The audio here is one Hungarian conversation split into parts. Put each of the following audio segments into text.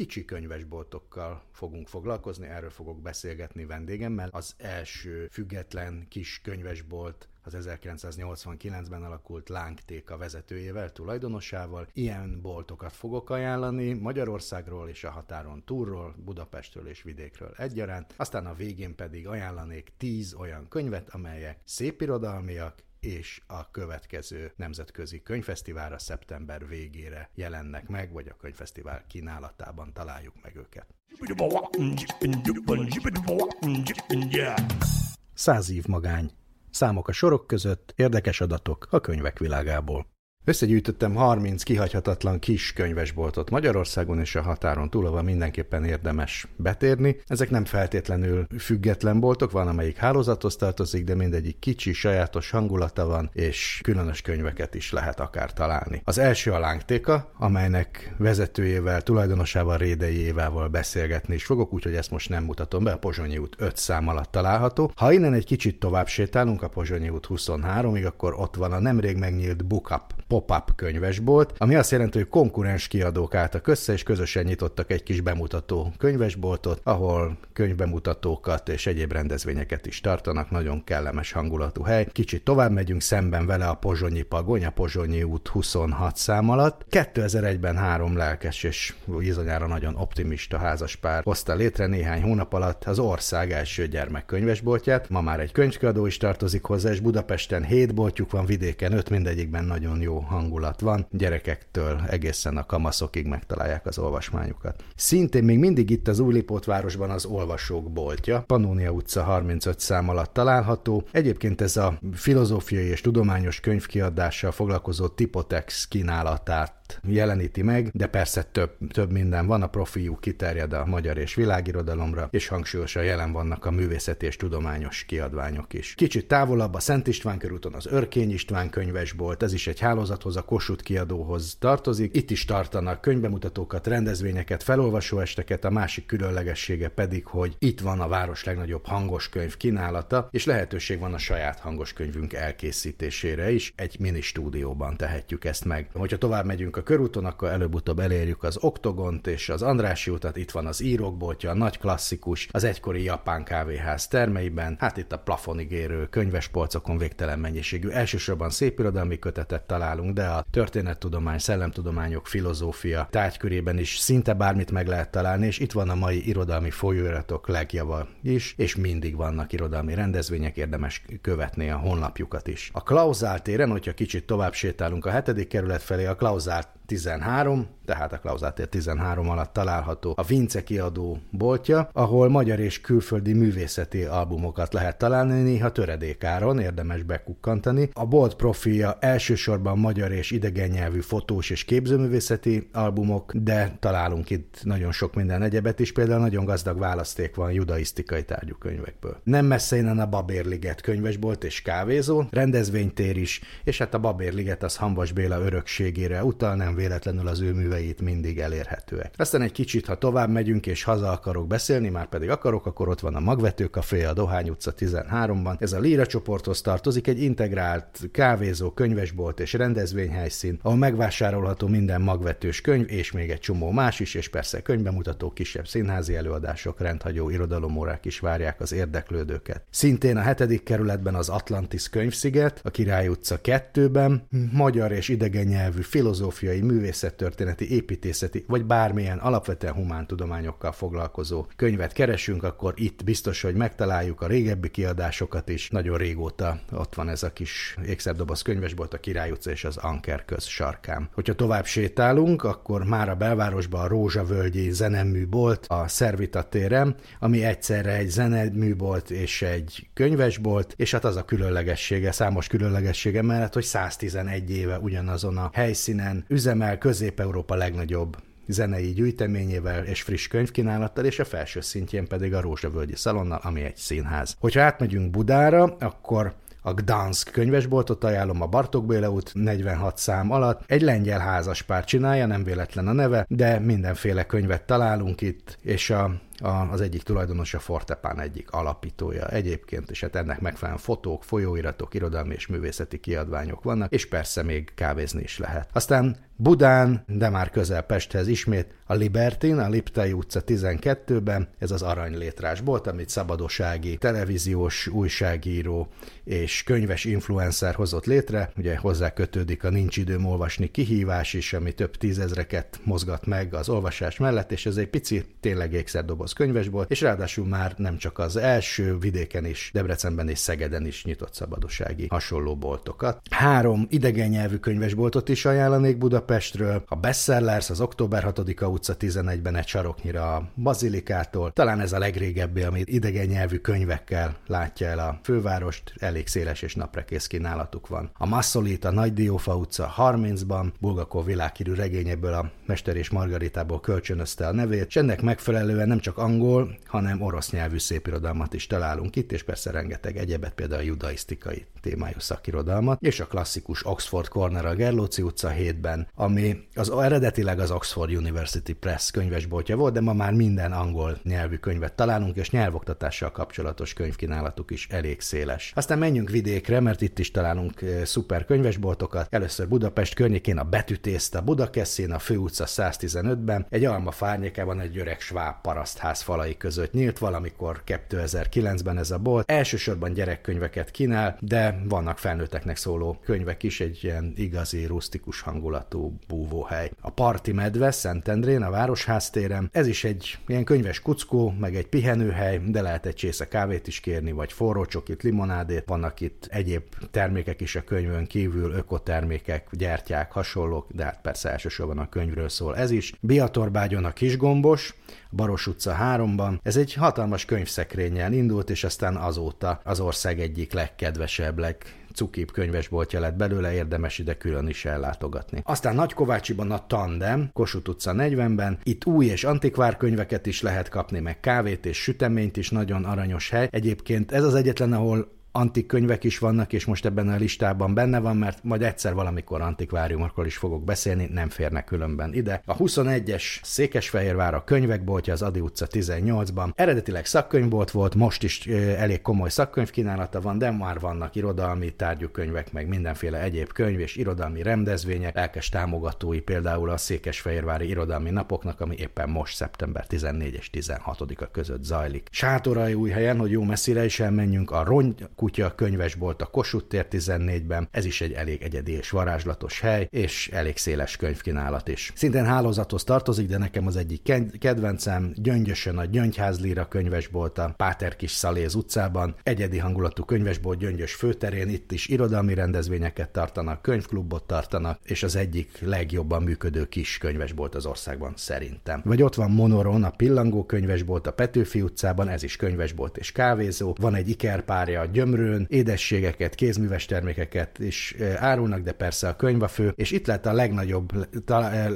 Kicsi könyvesboltokkal fogunk foglalkozni, erről fogok beszélgetni vendégemmel. Az első független kis könyvesbolt az 1989-ben alakult Lángtéka vezetőjével, tulajdonosával. Ilyen boltokat fogok ajánlani Magyarországról és a határon túlról, Budapestről és vidékről egyaránt. Aztán a végén pedig ajánlanék 10 olyan könyvet, amelyek szépirodalmiak, és a következő nemzetközi könyvfesztiválra szeptember végére jelennek meg, vagy a könyvfesztivál kínálatában találjuk meg őket. Száz év magány. Számok a sorok között, érdekes adatok a könyvek világából. Összegyűjtöttem 30 kihagyhatatlan kis könyvesboltot Magyarországon és a határon túl, ahol mindenképpen érdemes betérni. Ezek nem feltétlenül független boltok, van amelyik hálózathoz tartozik, de mindegyik kicsi, sajátos hangulata van, és különös könyveket is lehet akár találni. Az első a Lángtéka, amelynek vezetőjével, tulajdonosával, Rédei Évával beszélgetni is fogok, úgyhogy ezt most nem mutatom be, a Pozsonyi út 5 szám alatt található. Ha innen egy kicsit tovább sétálunk a Pozsonyi út 23-ig, akkor ott van a nemrég megnyílt Book Up pop-up könyvesbolt, ami azt jelenti, hogy konkurens kiadók álltak össze, és közösen nyitottak egy kis bemutató könyvesboltot, ahol könyvbemutatókat és egyéb rendezvényeket is tartanak, nagyon kellemes hangulatú hely. Kicsit tovább megyünk szemben vele a Pozsonyi Pagony, a Pozsonyi út 26 szám alatt. 2001-ben három lelkes és bizonyára nagyon optimista házaspár hozta létre néhány hónap alatt az ország első gyermekkönyvesboltját. Ma már egy könyvkiadó is tartozik hozzá, és Budapesten 7 boltjuk van, vidéken 5, mindegyikben nagyon jó hangulat van, gyerekektől egészen a kamaszokig megtalálják az olvasmányokat. Szintén még mindig itt az Újlipótvárosban az olvasók boltja, Panónia utca 35 szám alatt található. Egyébként ez a filozófiai és tudományos könyvkiadással foglalkozó Tipotex kínálatát jeleníti meg, de persze több, több minden van, a profiú kiterjed a magyar és világirodalomra, és hangsúlyosan jelen vannak a művészeti és tudományos kiadványok is. Kicsit távolabb a Szent István körúton az Örkény István könyvesbolt, ez is egy hálózathoz, a Kossuth kiadóhoz tartozik. Itt is tartanak könyvbemutatókat, rendezvényeket, felolvasóesteket, a másik különlegessége pedig, hogy itt van a város legnagyobb hangos könyv kínálata, és lehetőség van a saját hangos könyvünk elkészítésére is. Egy mini stúdióban tehetjük ezt meg. Hogyha tovább megyünk a körúton, akkor előbb-utóbb elérjük az Oktogont és az Andrási utat, itt van az írókboltja, a nagy klasszikus, az egykori japán kávéház termeiben, hát itt a plafonig érő könyvespolcokon végtelen mennyiségű, elsősorban szépirodalmi kötetet találunk, de a történettudomány, szellemtudományok, filozófia tárgykörében is szinte bármit meg lehet találni, és itt van a mai irodalmi folyóiratok legjava is, és mindig vannak irodalmi rendezvények, érdemes követni a honlapjukat is. A Klauzál téren, hogyha kicsit tovább sétálunk a hetedik kerület felé, a Klauzál that. 13, tehát a Klauzátér 13 alatt található a Vince kiadó boltja, ahol magyar és külföldi művészeti albumokat lehet találni, néha töredékáron, érdemes bekukkantani. A bolt profilja elsősorban magyar és idegen nyelvű fotós és képzőművészeti albumok, de találunk itt nagyon sok minden egyebet is, például nagyon gazdag választék van judaisztikai tárgyú könyvekből. Nem messze innen a Babérliget könyvesbolt és kávézó, rendezvénytér is, és hát a Babérliget az Hanvas Béla örökségére utal, nem véletlenül az ő műveit mindig elérhetőek. Aztán egy kicsit, ha tovább megyünk és haza akarok beszélni, már pedig akarok, akkor ott van a Magvető Café, a Dohány utca 13-ban. Ez a Líra csoporthoz tartozik, egy integrált kávézó, könyvesbolt és rendezvényhelyszín, ahol megvásárolható minden magvetős könyv, és még egy csomó más is, és persze könyvbemutató, kisebb színházi előadások, rendhagyó irodalomórák is várják az érdeklődőket. Szintén a hetedik kerületben az Atlantis könyvsziget, a Király utca 2-ben, magyar és idegen nyelvű filozófiai művészettörténeti, építészeti, vagy bármilyen alapvetően humántudományokkal foglalkozó könyvet keresünk, akkor itt biztos, hogy megtaláljuk a régebbi kiadásokat is. Nagyon régóta ott van ez a kis ékszerdoboz könyvesbolt, a Király utca és az Anker köz sarkán. Hogyha tovább sétálunk, akkor már a belvárosban a Rózsavölgyi zeneműbolt a Szervita téren, ami egyszerre egy zeneműbolt és egy könyvesbolt, és hát az a különlegessége, számos különlegessége mellett, hogy 111 éve ugyanazon a helyszínen üzemel Közép-Európa legnagyobb zenei gyűjteményével és friss könyvkínálattal, és a felső szintjén pedig a Rózsavölgyi Szalonnal, ami egy színház. Hogyha átmegyünk Budára, akkor a Gdansk könyvesboltot ajánlom a Bartók Béla út 46 szám alatt. Egy lengyel házaspár csinálja, nem véletlen a neve, de mindenféle könyvet találunk itt, és a a, az egyik tulajdonos a Fortepán egyik alapítója egyébként, és hát ennek megfelelően fotók, folyóiratok, irodalmi és művészeti kiadványok vannak, és persze még kávézni is lehet. Aztán Budán, de már közel Pesthez ismét, a Libertin, a Liptai utca 12-ben, ez az aranylétrás volt, amit szabadosági televíziós újságíró és könyves influencer hozott létre, ugye hozzá kötődik a Nincs időm olvasni kihívás is, ami több tízezreket mozgat meg az olvasás mellett, és ez egy pici tényleg ékszerdoboz könyvesból, és ráadásul már nem csak az első vidéken is, Debrecenben és Szegeden is nyitott szabadosági hasonló boltokat. Három idegen nyelvű könyvesboltot is ajánlanék Budapestről, a Bestsellers, az Október 6-a utca 11-ben egy saroknyira a Bazilikától, talán ez a legrégebbi, ami idegen nyelvű könyvekkel látja el a fővárost, elég széles és naprekész kínálatuk van. A Massolit a Nagy Diófa utca 30-ban, Bulgakov világhírű regényéből a Mester és Margaritából kölcsönözte a nevét, és ennek megfelelően nem csak angol, hanem orosz nyelvű szépirodalmat is találunk itt, és persze rengeteg egyebet, például a judaisztikai témájú szakirodalmat, és a klasszikus Oxford Corner a Gerlóci utca 7-ben, ami az eredetileg az Oxford University Press könyvesboltja volt, de ma már minden angol nyelvű könyvet találunk, és nyelvoktatással kapcsolatos könyvkínálatuk is elég széles. Aztán menjünk vidékre, mert itt is találunk eh, szuper könyvesboltokat. Először Budapest környékén a Betűtészt a Budakeszén, a Főutca 115-ben, egy alma fárnyékában egy öreg sváb parasztház falai között nyílt valamikor 2009-ben ez a bolt. Elsősorban gyerekkönyveket kínál, de vannak felnőtteknek szóló könyvek is, egy ilyen igazi rustikus hangulatú búvóhely. A Parti Medve Szentendrén, a Városház téren, ez is egy ilyen könyves kuckó, meg egy pihenőhely, de lehet egy csésze kávét is kérni, vagy forró csokit, limonádét, vannak itt egyéb termékek is a könyvön kívül, ökotermékek, gyertyák, hasonlók, de hát persze elsősorban a könyvről szól ez is. Biatorbágyon a kisgombos, Baros utca 3-ban. Ez egy hatalmas könyvszekrényen indult, és aztán azóta az ország egyik legkedvesebb, leg cukibb könyvesboltja lett belőle, érdemes ide külön is ellátogatni. Aztán Nagykovácsiban a Tandem, Kossuth utca 40-ben, itt új és antikvár könyveket is lehet kapni, meg kávét és süteményt is, nagyon aranyos hely. Egyébként ez az egyetlen, ahol antik könyvek is vannak, és most ebben a listában benne van, mert majd egyszer valamikor antikváriumokról is fogok beszélni, nem férnek különben ide. A 21-es Székesfehérvár a könyvekboltja az Adi utca 18-ban. Eredetileg szakkönyvbolt volt, most is elég komoly szakkönyvkínálata van, de már vannak irodalmi tárgyú könyvek, meg mindenféle egyéb könyv és irodalmi rendezvények, lelkes támogatói például a Székesfehérvári Irodalmi Napoknak, ami éppen most szeptember 14 és 16-a között zajlik. Sátorai új helyen, hogy jó messzire is elmenjünk, a Rony kutya könyvesbolt a Kossuth tér 14-ben, ez is egy elég egyedi és varázslatos hely, és elég széles könyvkínálat is. Szintén hálózathoz tartozik, de nekem az egyik kedvencem, Gyöngyösön a Gyöngyházlíra könyvesbolt a Páter Kis Szaléz utcában, egyedi hangulatú könyvesbolt Gyöngyös főterén, itt is irodalmi rendezvényeket tartanak, könyvklubot tartanak, és az egyik legjobban működő kis könyvesbolt az országban szerintem. Vagy ott van Monoron, a Pillangó könyvesbolt a Petőfi utcában, ez is könyvesbolt és kávézó, van egy ikerpárja a Gyöm tömrőn, édességeket, kézműves termékeket is árulnak, de persze a könyv a fő, és itt lehet a legnagyobb,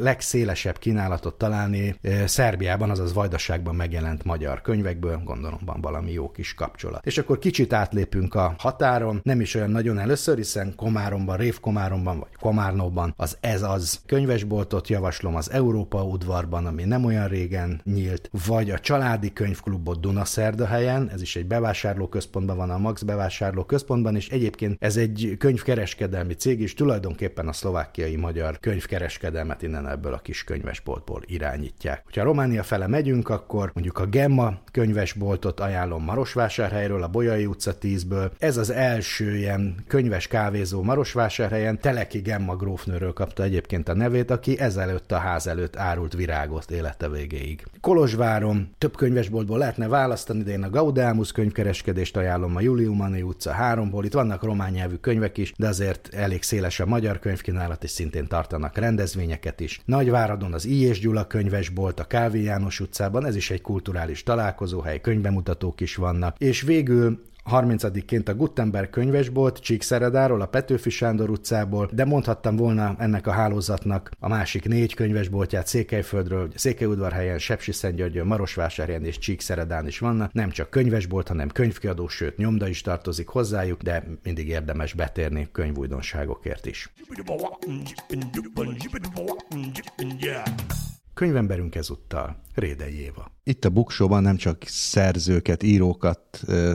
legszélesebb kínálatot találni Szerbiában, azaz Vajdaságban megjelent magyar könyvekből, gondolom van valami jó kis kapcsolat. És akkor kicsit átlépünk a határon, nem is olyan nagyon először, hiszen Komáromban, Révkomáromban vagy Komárnóban az Ez az könyvesboltot javaslom az Európa udvarban, ami nem olyan régen nyílt, vagy a családi könyvklubot Dunaszerdahelyen, ez is egy bevásárlóközpontban van a Max bevásárló bevásárló központban, és egyébként ez egy könyvkereskedelmi cég is, tulajdonképpen a szlovákiai magyar könyvkereskedelmet innen ebből a kis könyvesboltból irányítják. Ha Románia fele megyünk, akkor mondjuk a Gemma könyvesboltot ajánlom Marosvásárhelyről, a Bolyai utca 10-ből. Ez az első ilyen könyves kávézó Marosvásárhelyen. Teleki Gemma grófnőről kapta egyébként a nevét, aki ezelőtt a ház előtt árult virágot élete végéig. Kolozsváron több könyvesboltból lehetne választani, de én a Gaudámus könyvkereskedést ajánlom a Juliumani utca 3-ból. Itt vannak román nyelvű könyvek is, de azért elég széles a magyar könyvkínálat, és szintén tartanak rendezvényeket is. Nagyváradon az I. és Gyula könyvesbolt, a Kávé János utcában, ez is egy kulturális találkozóhely, könyvbemutatók is vannak. És végül 30-ként a Gutenberg könyvesbolt Csíkszeredáról, a Petőfi Sándor utcából, de mondhattam volna ennek a hálózatnak a másik négy könyvesboltját Székelyföldről, Székelyudvarhelyen, Sepsiszentgyörgyön, Marosvásárhelyen és Csíkszeredán is vannak. Nem csak könyvesbolt, hanem könyvkiadó, sőt nyomda is tartozik hozzájuk, de mindig érdemes betérni könyvújdonságokért is. Könyvemberünk ezúttal Rédei Éva. Itt a Buksóban nem csak szerzőket, írókat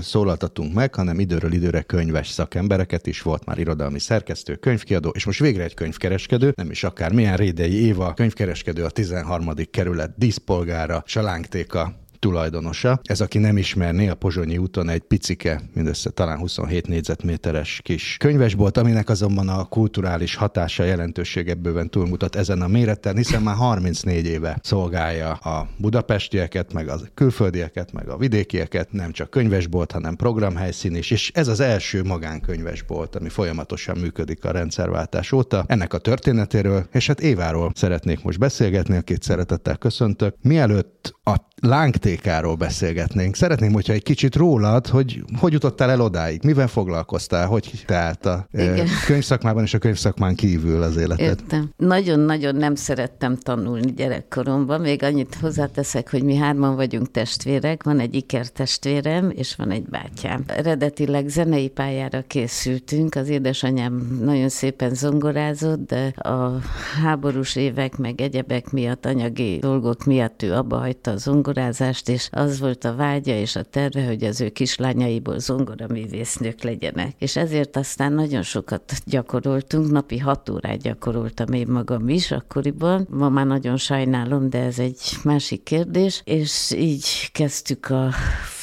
szólaltatunk meg, hanem időről időre könyves szakembereket is, volt már irodalmi szerkesztő, könyvkiadó, és most végre egy könyvkereskedő, nem is akár milyen Rédei Éva, könyvkereskedő a 13. kerület díszpolgára, Salánktéka tulajdonosa. Ez, aki nem ismerné, a Pozsonyi úton egy picike, mindössze talán 27 négyzetméteres kis könyvesbolt, aminek azonban a kulturális hatása jelentősége bőven túlmutat ezen a méreten, hiszen már 34 éve szolgálja a budapestieket, meg a külföldieket, meg a vidékieket, nem csak könyvesbolt, hanem programhelyszín is, és ez az első magánkönyvesbolt, ami folyamatosan működik a rendszerváltás óta. Ennek a történetéről, és hát Éváról szeretnék most beszélgetni, akit szeretettel köszöntök. Mielőtt a lángtékáról beszélgetnénk. Szeretném, hogyha egy kicsit rólad, hogy hogy jutottál el odáig, mivel foglalkoztál, hogy teállt a Igen. könyvszakmában és a könyvszakmán kívül az életed. Értem. Nagyon-nagyon nem szerettem tanulni gyerekkoromban, még annyit hozzáteszek, hogy mi hárman vagyunk testvérek, van egy ikertestvérem, és van egy bátyám. Eredetileg zenei pályára készültünk, az édesanyám nagyon szépen zongorázott, de a háborús évek meg egyebek miatt, anyagi dolgok miatt ő abba hagyta a zongorázást, és az volt a vágya és a terve, hogy az ő kislányaiból zongoraművésznők legyenek. És ezért aztán nagyon sokat gyakoroltunk, napi hat órát gyakoroltam én magam is akkoriban. Ma már nagyon sajnálom, de ez egy másik kérdés, és így kezdtük a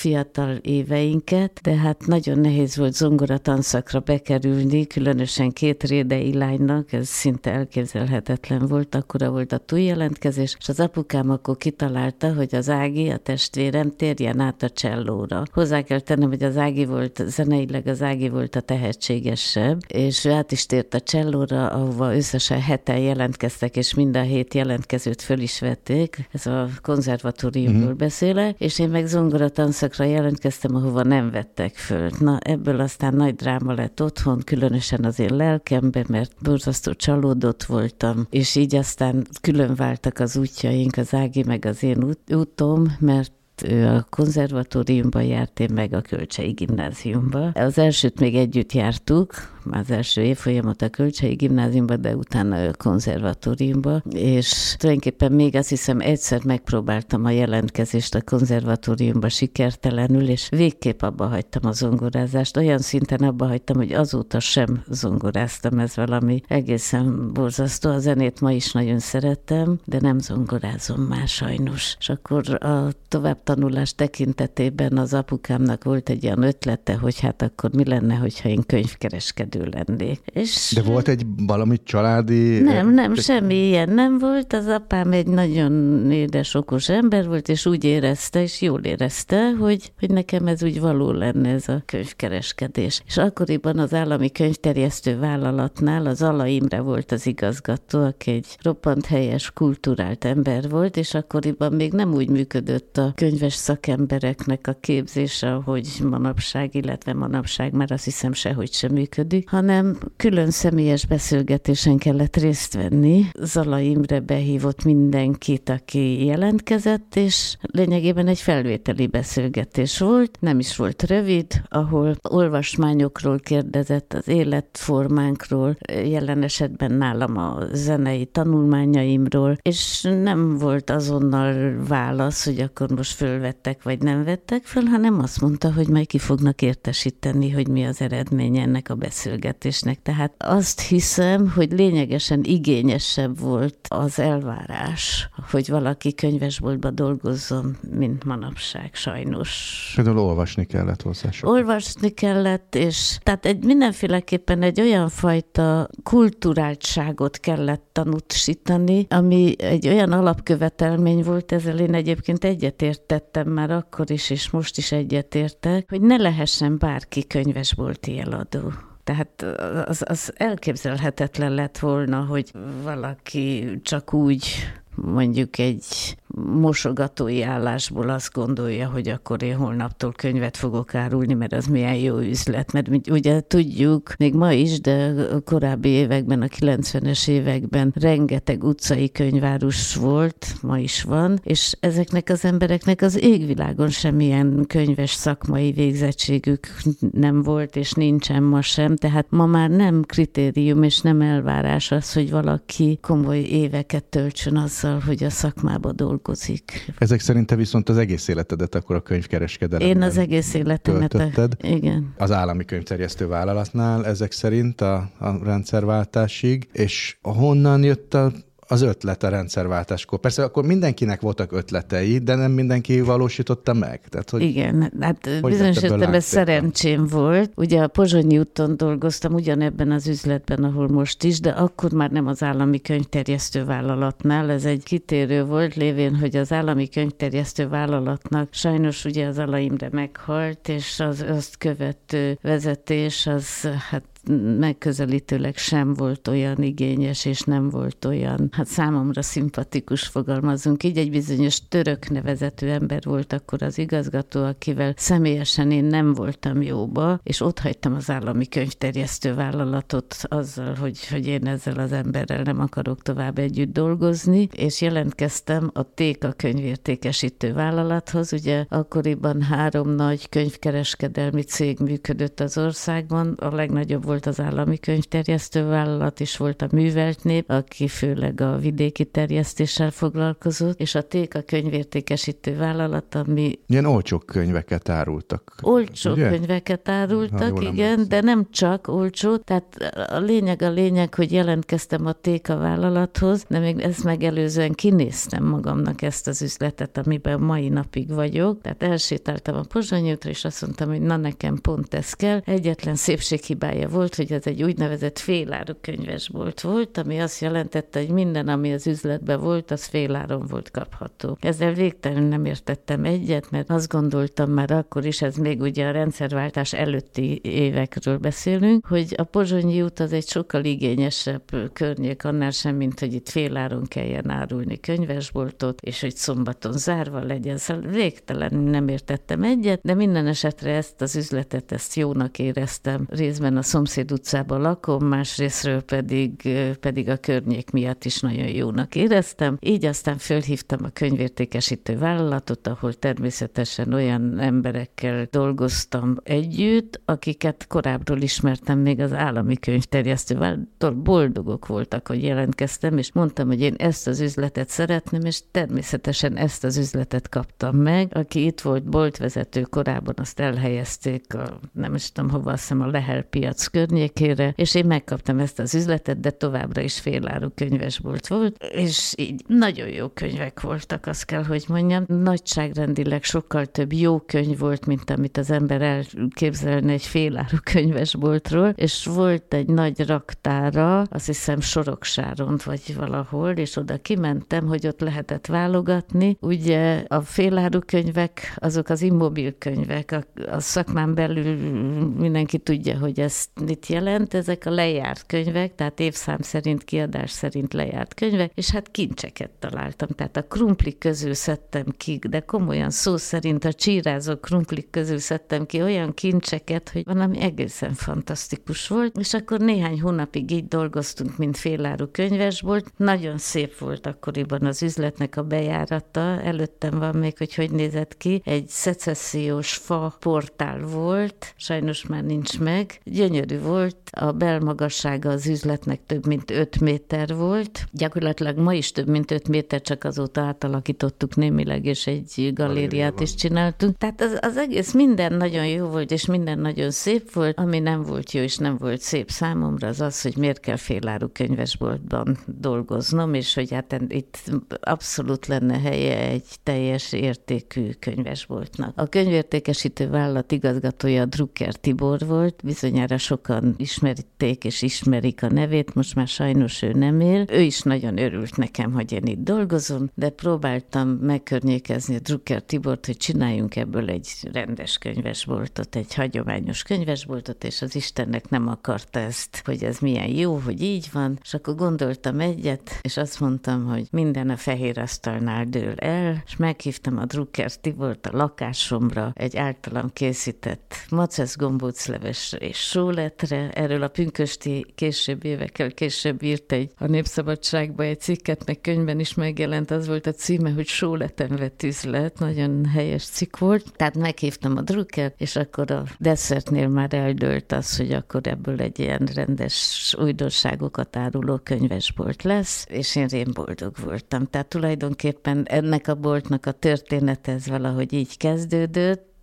fiatal éveinket, de hát nagyon nehéz volt zongora tanszakra bekerülni, különösen két rédei lánynak, ez szinte elképzelhetetlen volt, akkora volt a túljelentkezés, és az apukám akkor kitalálta, hogy az Ági, a testvérem térjen át a csellóra. Hozzá kell tennem, hogy az Ági volt, zeneileg az Ági volt a tehetségesebb, és ő át is tért a csellóra, ahova összesen heten jelentkeztek, és mind a hét jelentkezőt föl is vették. Ez a konzervatóriumról uh-huh. beszélek, és én meg zongora tanszakra jelentkeztem, ahova nem vettek föl. Na, ebből aztán nagy dráma lett otthon, különösen az én lelkembe, mert borzasztó csalódott voltam, és így aztán külön váltak az útjaink, az Ági meg az én út, utom, mert ő a konzervatóriumban járt, én meg a Kölcsei gimnáziumba. Az elsőt még együtt jártuk, az első évfolyamot a Kölcsei gimnáziumba, de utána a konzervatóriumba, és tulajdonképpen még azt hiszem egyszer megpróbáltam a jelentkezést a konzervatóriumba sikertelenül, és végképp abba hagytam a zongorázást. Olyan szinten abba hagytam, hogy azóta sem zongoráztam, ez valami egészen borzasztó. A zenét ma is nagyon szeretem, de nem zongorázom már sajnos. És akkor a tovább tanulás tekintetében az apukámnak volt egy olyan ötlete, hogy hát akkor mi lenne, hogyha én könyvkereskedő lennék. És De volt egy valami családi... Nem, nem, semmi ilyen nem volt. Az apám egy nagyon édes, okos ember volt, és úgy érezte, és jól érezte, hogy, hogy nekem ez úgy való lenne ez a könyvkereskedés. És akkoriban az állami könyvterjesztő vállalatnál az Ala Imre volt az igazgató, aki egy roppant helyes, kulturált ember volt, és akkoriban még nem úgy működött a könyv könyves szakembereknek a képzése, hogy manapság, illetve manapság már azt hiszem sehogy sem működik, hanem külön személyes beszélgetésen kellett részt venni. Zala Imre behívott mindenkit, aki jelentkezett, és lényegében egy felvételi beszélgetés volt, nem is volt rövid, ahol olvasmányokról kérdezett, az életformánkról, jelen esetben nálam a zenei tanulmányaimról, és nem volt azonnal válasz, hogy akkor most föl fölvettek, vagy nem vettek föl, hanem azt mondta, hogy majd ki fognak értesíteni, hogy mi az eredmény ennek a beszélgetésnek. Tehát azt hiszem, hogy lényegesen igényesebb volt az elvárás, hogy valaki könyvesboltba dolgozzon, mint manapság, sajnos. Például olvasni kellett hozzá. Sokat. Olvasni kellett, és tehát egy mindenféleképpen egy olyan fajta kulturáltságot kellett tanúsítani, ami egy olyan alapkövetelmény volt, ezzel én egyébként egyetértettem már akkor is, és most is egyetértek, hogy ne lehessen bárki könyvesbolti eladó. Tehát az, az elképzelhetetlen lett volna, hogy valaki csak úgy mondjuk egy mosogatói állásból azt gondolja, hogy akkor én holnaptól könyvet fogok árulni, mert az milyen jó üzlet. Mert ugye tudjuk, még ma is, de a korábbi években, a 90-es években rengeteg utcai könyvárus volt, ma is van, és ezeknek az embereknek az égvilágon semmilyen könyves szakmai végzettségük nem volt, és nincsen ma sem, tehát ma már nem kritérium és nem elvárás az, hogy valaki komoly éveket töltsön azzal, hogy a szakmába dolgozik dolgozik. Ezek szerint te viszont az egész életedet akkor a könyvkereskedelemben Én az egész életemet. Töltötted. Igen. Az állami könyvterjesztő vállalatnál ezek szerint a, a rendszerváltásig, és honnan jött a az ötlet a rendszerváltáskor. Persze akkor mindenkinek voltak ötletei, de nem mindenki valósította meg. Tehát, hogy Igen, hát hogy bizonyos értelemben szerencsém volt. Ugye a Pozsonyi úton dolgoztam ugyanebben az üzletben, ahol most is, de akkor már nem az állami könyvterjesztő vállalatnál. Ez egy kitérő volt, lévén, hogy az állami könyvterjesztő vállalatnak sajnos ugye az alaimre meghalt, és az azt követő vezetés az hát megközelítőleg sem volt olyan igényes, és nem volt olyan, hát számomra szimpatikus fogalmazunk. Így egy bizonyos török nevezetű ember volt akkor az igazgató, akivel személyesen én nem voltam jóba, és ott hagytam az állami könyvterjesztő vállalatot azzal, hogy, hogy én ezzel az emberrel nem akarok tovább együtt dolgozni, és jelentkeztem a Téka könyvértékesítő vállalathoz. Ugye akkoriban három nagy könyvkereskedelmi cég működött az országban, a legnagyobb volt volt az állami könyvterjesztő vállalat, is volt a művelt nép, aki főleg a vidéki terjesztéssel foglalkozott, és a Téka könyvértékesítő vállalat, ami... Ilyen olcsó könyveket árultak. Olcsó ugye? könyveket árultak, igen, de nem csak olcsó, tehát a lényeg a lényeg, hogy jelentkeztem a Téka vállalathoz, de még ezt megelőzően kinéztem magamnak ezt az üzletet, amiben mai napig vagyok. Tehát elsétáltam a Pozsonyútra, és azt mondtam, hogy na nekem pont ez kell. Egyetlen szépséghibája volt, volt, hogy ez egy úgynevezett féláru könyvesbolt volt, ami azt jelentette, hogy minden, ami az üzletben volt, az féláron volt kapható. Ezzel végtelenül nem értettem egyet, mert azt gondoltam már akkor is, ez még ugye a rendszerváltás előtti évekről beszélünk, hogy a Pozsonyi út az egy sokkal igényesebb környék annál sem, mint hogy itt féláron kelljen árulni könyvesboltot, és hogy szombaton zárva legyen. Szóval végtelenül nem értettem egyet, de minden esetre ezt az üzletet, ezt jónak éreztem. Részben a szomszéd szomszéd utcában lakom, másrésztről pedig, pedig a környék miatt is nagyon jónak éreztem. Így aztán fölhívtam a könyvértékesítő vállalatot, ahol természetesen olyan emberekkel dolgoztam együtt, akiket korábbról ismertem még az állami könyvterjesztő. Boldogok voltak, hogy jelentkeztem, és mondtam, hogy én ezt az üzletet szeretném, és természetesen ezt az üzletet kaptam meg. Aki itt volt boltvezető korábban, azt elhelyezték a, nem is tudom hova, azt hiszem a Lehel piac környékére, és én megkaptam ezt az üzletet, de továbbra is féláru könyvesbolt volt, és így nagyon jó könyvek voltak, azt kell, hogy mondjam. Nagyságrendileg sokkal több jó könyv volt, mint amit az ember elképzelne egy féláru könyvesboltról, és volt egy nagy raktára, azt hiszem Soroksáron vagy valahol, és oda kimentem, hogy ott lehetett válogatni. Ugye a féláru könyvek, azok az immobil könyvek, a, a szakmán belül mindenki tudja, hogy ezt mit jelent, ezek a lejárt könyvek, tehát évszám szerint, kiadás szerint lejárt könyvek, és hát kincseket találtam. Tehát a krumplik közül szedtem ki, de komolyan szó szerint a csírázó krumplik közül szedtem ki olyan kincseket, hogy valami egészen fantasztikus volt, és akkor néhány hónapig így dolgoztunk, mint féláru könyvesbolt. Nagyon szép volt akkoriban az üzletnek a bejárata. Előttem van még, hogy hogy nézett ki. Egy szecessziós fa portál volt, sajnos már nincs meg. Gyönyörű volt, a belmagassága az üzletnek több mint 5 méter volt, gyakorlatilag ma is több mint 5 méter, csak azóta átalakítottuk némileg, és egy galériát is csináltunk. Tehát az, az egész minden nagyon jó volt, és minden nagyon szép volt, ami nem volt jó, és nem volt szép számomra, az az, hogy miért kell féláru könyvesboltban dolgoznom, és hogy hát itt abszolút lenne helye egy teljes értékű könyvesboltnak. A könyvértékesítő vállalat igazgatója Drucker Tibor volt, bizonyára sokan ismerték és ismerik a nevét, most már sajnos ő nem él. Ő is nagyon örült nekem, hogy én itt dolgozom, de próbáltam megkörnyékezni a Drucker Tibort, hogy csináljunk ebből egy rendes könyvesboltot, egy hagyományos könyvesboltot, és az Istennek nem akarta ezt, hogy ez milyen jó, hogy így van, és akkor gondoltam egyet, és azt mondtam, hogy minden a fehér asztalnál dől el, és meghívtam a Drucker Tibort a lakásomra egy általam készített macesz gombócleves és sóletre. Erről a pünkösti később évekkel később írt egy a Népszabadságba egy cikket, meg könyvben is megjelent, az volt a címe, hogy sóleten vett üzlet, nagyon helyes cikk volt. Tehát meghívtam a Drucker, és akkor a desszertnél már eldőlt az, hogy akkor ebből egy ilyen rendes újdonságokat áruló könyvesbolt lesz, és én rém boldog voltam. Tehát tulajdonképpen ennek a boltnak a története ez valahogy így kezdődött,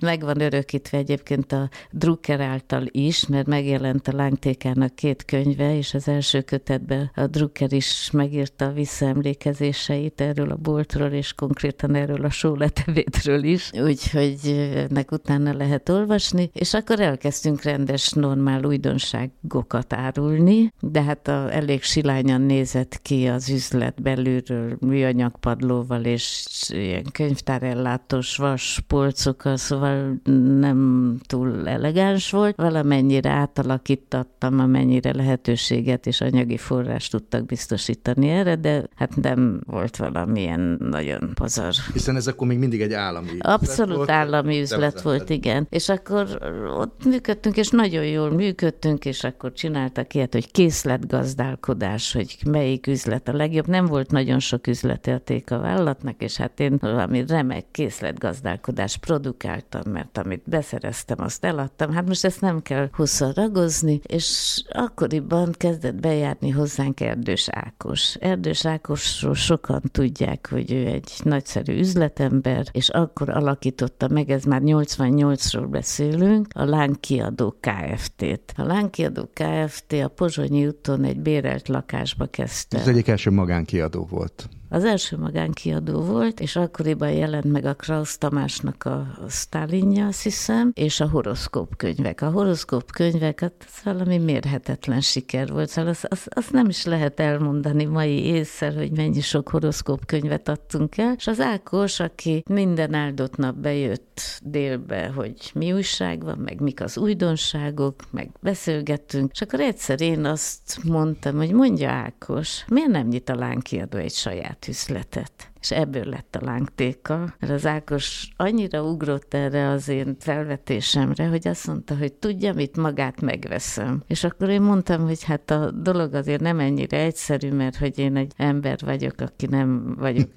meg van örökítve egyébként a Drucker által is, mert megjelent a Lángtékának két könyve, és az első kötetben a Drucker is megírta a visszaemlékezéseit erről a boltról, és konkrétan erről a sóletevétről is, úgyhogy ennek utána lehet olvasni, és akkor elkezdtünk rendes, normál újdonságokat árulni, de hát a, elég silányan nézett ki az üzlet belülről, műanyagpadlóval és ilyen könyvtárellátós vas polcok sokkal, szóval nem túl elegáns volt. Valamennyire átalakítattam, amennyire lehetőséget és anyagi forrást tudtak biztosítani erre, de hát nem volt valamilyen nagyon pazar. Hiszen ez akkor még mindig egy állami Abszolút volt, állami üzlet volt, igen. És akkor ott működtünk, és nagyon jól működtünk, és akkor csináltak ilyet, hogy készletgazdálkodás, hogy melyik üzlet a legjobb. Nem volt nagyon sok üzlete a vállalatnak, és hát én valami remek készletgazdálkodás produkt produkáltam, mert amit beszereztem, azt eladtam. Hát most ezt nem kell hosszan ragozni, és akkoriban kezdett bejárni hozzánk Erdős Ákos. Erdős Ákosról sokan tudják, hogy ő egy nagyszerű üzletember, és akkor alakította meg, ez már 88-ról beszélünk, a Lánkiadó Kft-t. A Lánkiadó Kft. a Pozsonyi úton egy bérelt lakásba kezdte. Ez egyik első magánkiadó volt. Az első magánkiadó volt, és akkoriban jelent meg a Krausz Tamásnak a Stalinja, azt hiszem, és a horoszkóp könyvek. A horoszkóp könyvek, hát valami mérhetetlen siker volt, szóval azt, azt, azt nem is lehet elmondani mai észre, hogy mennyi sok horoszkóp könyvet adtunk el, és az Ákos, aki minden áldott nap bejött délbe, hogy mi újság van, meg mik az újdonságok, meg beszélgettünk, és akkor egyszer én azt mondtam, hogy mondja Ákos, miért nem nyit a lánkiadó egy saját saját üzletet. És ebből lett a lángtéka, mert az Ákos annyira ugrott erre az én felvetésemre, hogy azt mondta, hogy tudja, mit magát megveszem. És akkor én mondtam, hogy hát a dolog azért nem ennyire egyszerű, mert hogy én egy ember vagyok, aki nem vagyok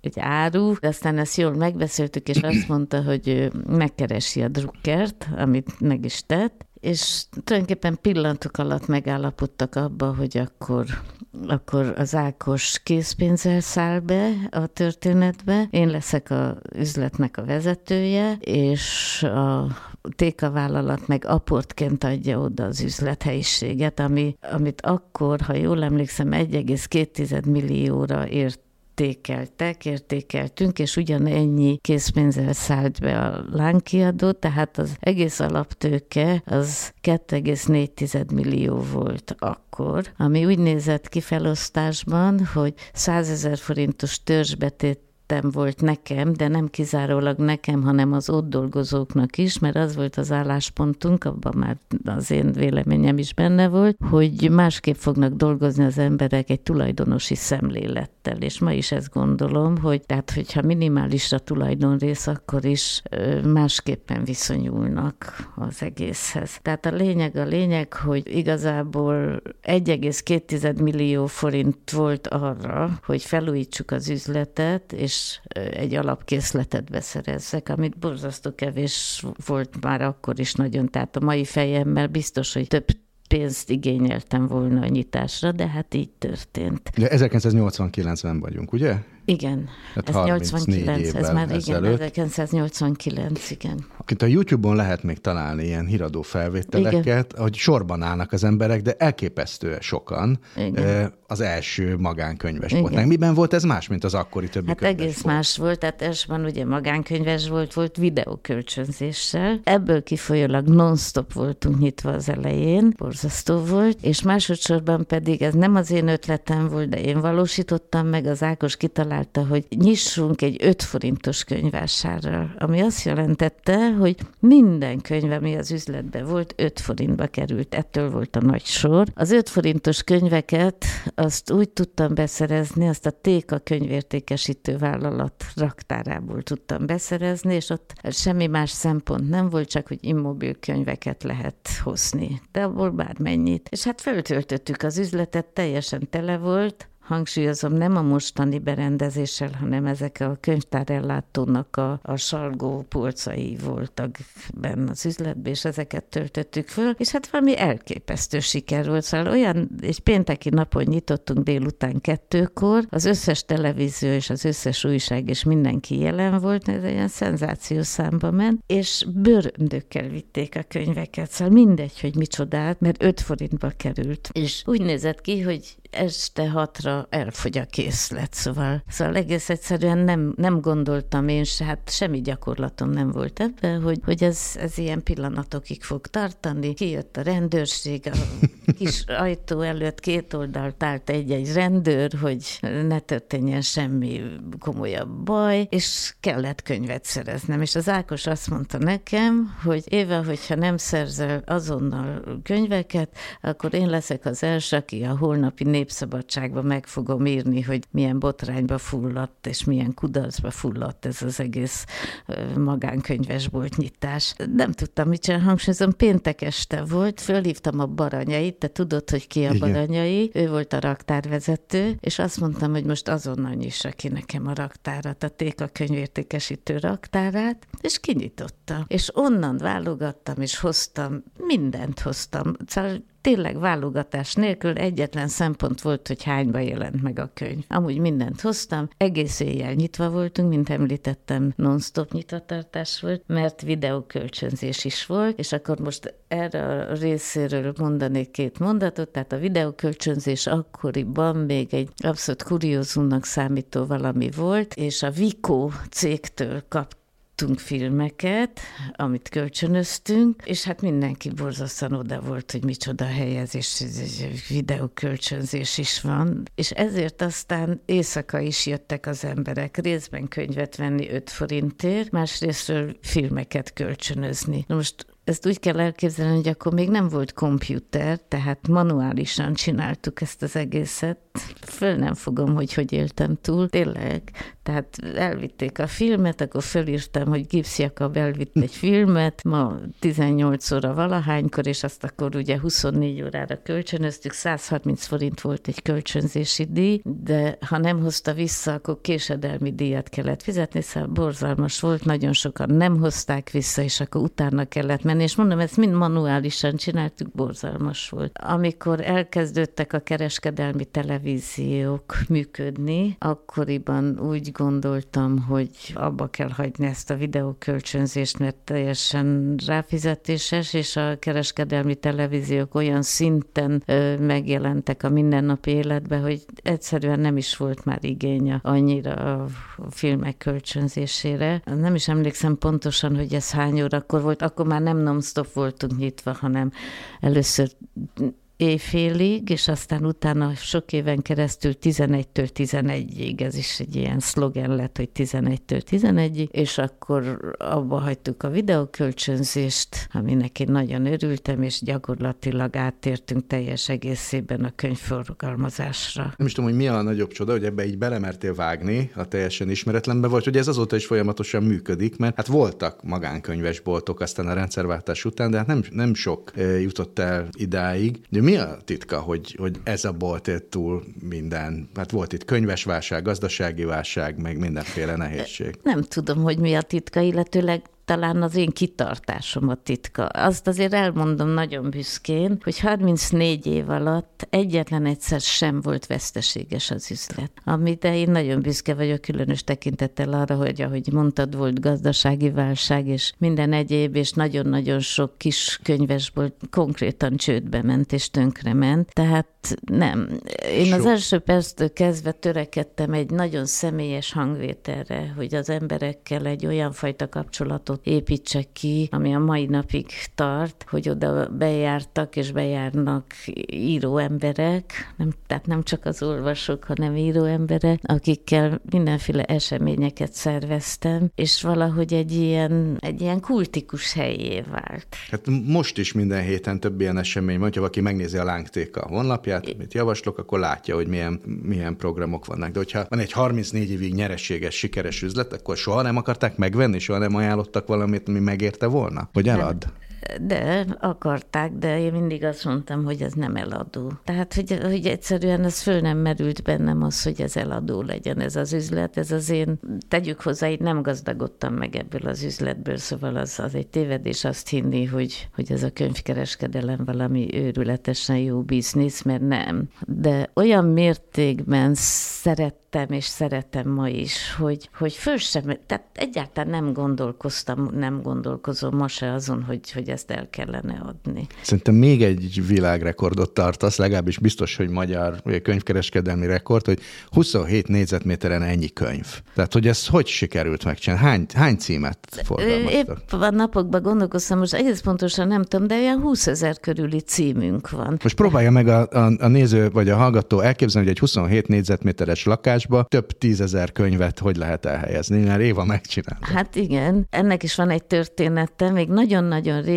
egy áru, de aztán ezt jól megbeszéltük, és azt mondta, hogy megkeresi a drukkert, amit meg is tett, és tulajdonképpen pillantok alatt megállapodtak abba, hogy akkor, akkor az Ákos készpénzzel száll be a történetbe, én leszek a üzletnek a vezetője, és a Téka vállalat meg aportként adja oda az üzlethelyiséget, ami, amit akkor, ha jól emlékszem, 1,2 millióra ért értékeltek, értékeltünk, és ugyanennyi készpénzzel szállt be a lánkiadó, tehát az egész alaptőke az 2,4 millió volt akkor, ami úgy nézett ki felosztásban, hogy 100 ezer forintos törzsbetét tettem volt nekem, de nem kizárólag nekem, hanem az ott dolgozóknak is, mert az volt az álláspontunk, abban már az én véleményem is benne volt, hogy másképp fognak dolgozni az emberek egy tulajdonosi szemlélettel, és ma is ezt gondolom, hogy tehát, hogyha minimális a tulajdonrész, akkor is másképpen viszonyulnak az egészhez. Tehát a lényeg a lényeg, hogy igazából 1,2 millió forint volt arra, hogy felújítsuk az üzletet, és is egy alapkészletet beszerezzek, amit borzasztó kevés volt már akkor is nagyon. Tehát a mai fejemmel biztos, hogy több pénzt igényeltem volna a nyitásra, de hát így történt. De 1989-ben vagyunk, ugye? Igen, Hát ez 89, ez már igen, ezelőtt. 1989, igen. Akit a YouTube-on lehet még találni ilyen híradó felvételeket, igen. hogy sorban állnak az emberek, de elképesztően sokan Igen. az első magánkönyves Igen. volt. Miben volt ez más, mint az akkori többi Hát egész volt? más volt, tehát elsőben ugye magánkönyves volt, volt videókölcsönzéssel. Ebből kifolyólag non-stop voltunk nyitva az elején, borzasztó volt, és másodszorban pedig ez nem az én ötletem volt, de én valósítottam meg, az Ákos kitalálta, hogy nyissunk egy 5 forintos könyvvásárral, ami azt jelentette, hogy minden könyv, ami az üzletben volt, 5 forintba került, ettől volt a nagy sor. Az 5 forintos könyveket azt úgy tudtam beszerezni, azt a Téka könyvértékesítő vállalat raktárából tudtam beszerezni, és ott semmi más szempont nem volt, csak hogy immobil könyveket lehet hozni. De abból bármennyit. És hát föltöltöttük az üzletet, teljesen tele volt, hangsúlyozom, nem a mostani berendezéssel, hanem ezek a könyvtárellátónak a, a salgó polcai voltak benne az üzletben, és ezeket töltöttük föl, és hát valami elképesztő siker volt. Szóval olyan, egy pénteki napon nyitottunk délután kettőkor, az összes televízió és az összes újság és mindenki jelen volt, ez egy ilyen szenzációs számba ment, és bőröndökkel vitték a könyveket, szóval mindegy, hogy micsodát, mert 5 forintba került. És úgy nézett ki, hogy este hatra elfogy a készlet, szóval, szóval egész egyszerűen nem, nem gondoltam én se, hát semmi gyakorlatom nem volt ebben, hogy, hogy ez, ez ilyen pillanatokig fog tartani. Kijött a rendőrség, a kis ajtó előtt két oldalt állt egy-egy rendőr, hogy ne történjen semmi komolyabb baj, és kellett könyvet szereznem. És az Ákos azt mondta nekem, hogy Éva, hogyha nem szerzel azonnal könyveket, akkor én leszek az első, aki a holnapi népszabadságban meg fogom írni, hogy milyen botrányba fulladt, és milyen kudarcba fulladt ez az egész magánkönyvesbolt nyitás. Nem tudtam mit csinálni, hangsúlyozom, péntek este volt, fölhívtam a Baranyait, te tudod, hogy ki a Igen. Baranyai, ő volt a raktárvezető, és azt mondtam, hogy most azonnal nyissa ki nekem a raktárat, a Téka könyvértékesítő raktárát, és kinyitotta. És onnan válogattam, és hoztam, mindent hoztam. Szóval tényleg válogatás nélkül egyetlen szempont volt, hogy hányba jelent meg a könyv. Amúgy mindent hoztam, egész éjjel nyitva voltunk, mint említettem, non-stop nyitvatartás volt, mert videókölcsönzés is volt, és akkor most erre a részéről mondanék két mondatot, tehát a videókölcsönzés akkoriban még egy abszolút kuriózumnak számító valami volt, és a Vico cégtől kaptam láttunk filmeket, amit kölcsönöztünk, és hát mindenki borzasztóan oda volt, hogy micsoda helyezés, videókölcsönzés is van, és ezért aztán éjszaka is jöttek az emberek részben könyvet venni 5 forintért, másrésztről filmeket kölcsönözni. Na most ezt úgy kell elképzelni, hogy akkor még nem volt komputer, tehát manuálisan csináltuk ezt az egészet. Föl nem fogom, hogy hogy éltem túl, tényleg. Tehát elvitték a filmet, akkor fölírtam, hogy Gibbs Jakab elvitt egy filmet, ma 18 óra valahánykor, és azt akkor ugye 24 órára kölcsönöztük, 130 forint volt egy kölcsönzési díj, de ha nem hozta vissza, akkor késedelmi díjat kellett fizetni, szóval borzalmas volt, nagyon sokan nem hozták vissza, és akkor utána kellett menni, és mondom, ezt mind manuálisan csináltuk, borzalmas volt. Amikor elkezdődtek a kereskedelmi televíziók működni, akkoriban úgy gondoltam, hogy abba kell hagyni ezt a videókölcsönzést, mert teljesen ráfizetéses, és a kereskedelmi televíziók olyan szinten ö, megjelentek a mindennapi életbe, hogy egyszerűen nem is volt már igénye annyira a filmek kölcsönzésére. Nem is emlékszem pontosan, hogy ez hány órakor volt, akkor már nem non-stop voltunk nyitva, hanem először éjfélig, és aztán utána sok éven keresztül 11-től 11-ig, ez is egy ilyen szlogen lett, hogy 11-től 11-ig, és akkor abba hagytuk a videókölcsönzést, aminek én nagyon örültem, és gyakorlatilag áttértünk teljes egészében a könyvforgalmazásra. Nem is tudom, hogy mi a nagyobb csoda, hogy ebbe így belemertél vágni, a teljesen ismeretlenbe vagy, hogy ez azóta is folyamatosan működik, mert hát voltak magánkönyvesboltok aztán a rendszerváltás után, de hát nem, nem sok eh, jutott el idáig. De mi a titka, hogy, hogy ez a bolt élt túl minden? Hát volt itt könyvesválság, gazdasági válság, meg mindenféle nehézség. Nem tudom, hogy mi a titka, illetőleg talán az én kitartásom a titka. Azt azért elmondom nagyon büszkén, hogy 34 év alatt egyetlen egyszer sem volt veszteséges az üzlet. Amire én nagyon büszke vagyok, különös tekintettel arra, hogy ahogy mondtad, volt gazdasági válság, és minden egyéb, és nagyon-nagyon sok kis könyvesból konkrétan csődbe ment és tönkre ment. Tehát nem. Én Sok. az első perctől kezdve törekedtem egy nagyon személyes hangvételre, hogy az emberekkel egy olyan fajta kapcsolatot építsek ki, ami a mai napig tart, hogy oda bejártak és bejárnak író emberek, nem, tehát nem csak az olvasók, hanem író emberek, akikkel mindenféle eseményeket szerveztem, és valahogy egy ilyen, egy ilyen kultikus helyé vált. Hát most is minden héten több ilyen esemény van, ha valaki megnézi a Lángtéka honlapját, amit javaslok, akkor látja, hogy milyen, milyen programok vannak. De hogyha van egy 34 évig nyereséges, sikeres üzlet, akkor soha nem akarták megvenni, soha nem ajánlottak valamit, ami megérte volna? Hogy elad? Nem de akarták, de én mindig azt mondtam, hogy ez nem eladó. Tehát, hogy, hogy egyszerűen ez föl nem merült bennem az, hogy ez eladó legyen ez az üzlet. Ez az én, tegyük hozzá, én nem gazdagodtam meg ebből az üzletből, szóval az, az egy tévedés azt hinni, hogy, hogy ez a könyvkereskedelem valami őrületesen jó biznisz, mert nem. De olyan mértékben szeret szerettem és szeretem ma is, hogy, hogy föl sem, tehát egyáltalán nem gondolkoztam, nem gondolkozom ma se azon, hogy, hogy ezt el kellene adni. Szerintem még egy világrekordot tartasz, legalábbis biztos, hogy magyar könyvkereskedelmi rekord, hogy 27 négyzetméteren ennyi könyv. Tehát, hogy ez hogy sikerült megcsinálni? Hány, hány címet forgalmaztak? Épp a napokban gondolkoztam, most egész pontosan nem tudom, de olyan 20 ezer körüli címünk van. Most próbálja meg a, a, a néző vagy a hallgató elképzelni, hogy egy 27 négyzetméteres lakás lakásba több tízezer könyvet hogy lehet elhelyezni, mert Éva megcsinálta. Hát igen, ennek is van egy története. Még nagyon-nagyon régen,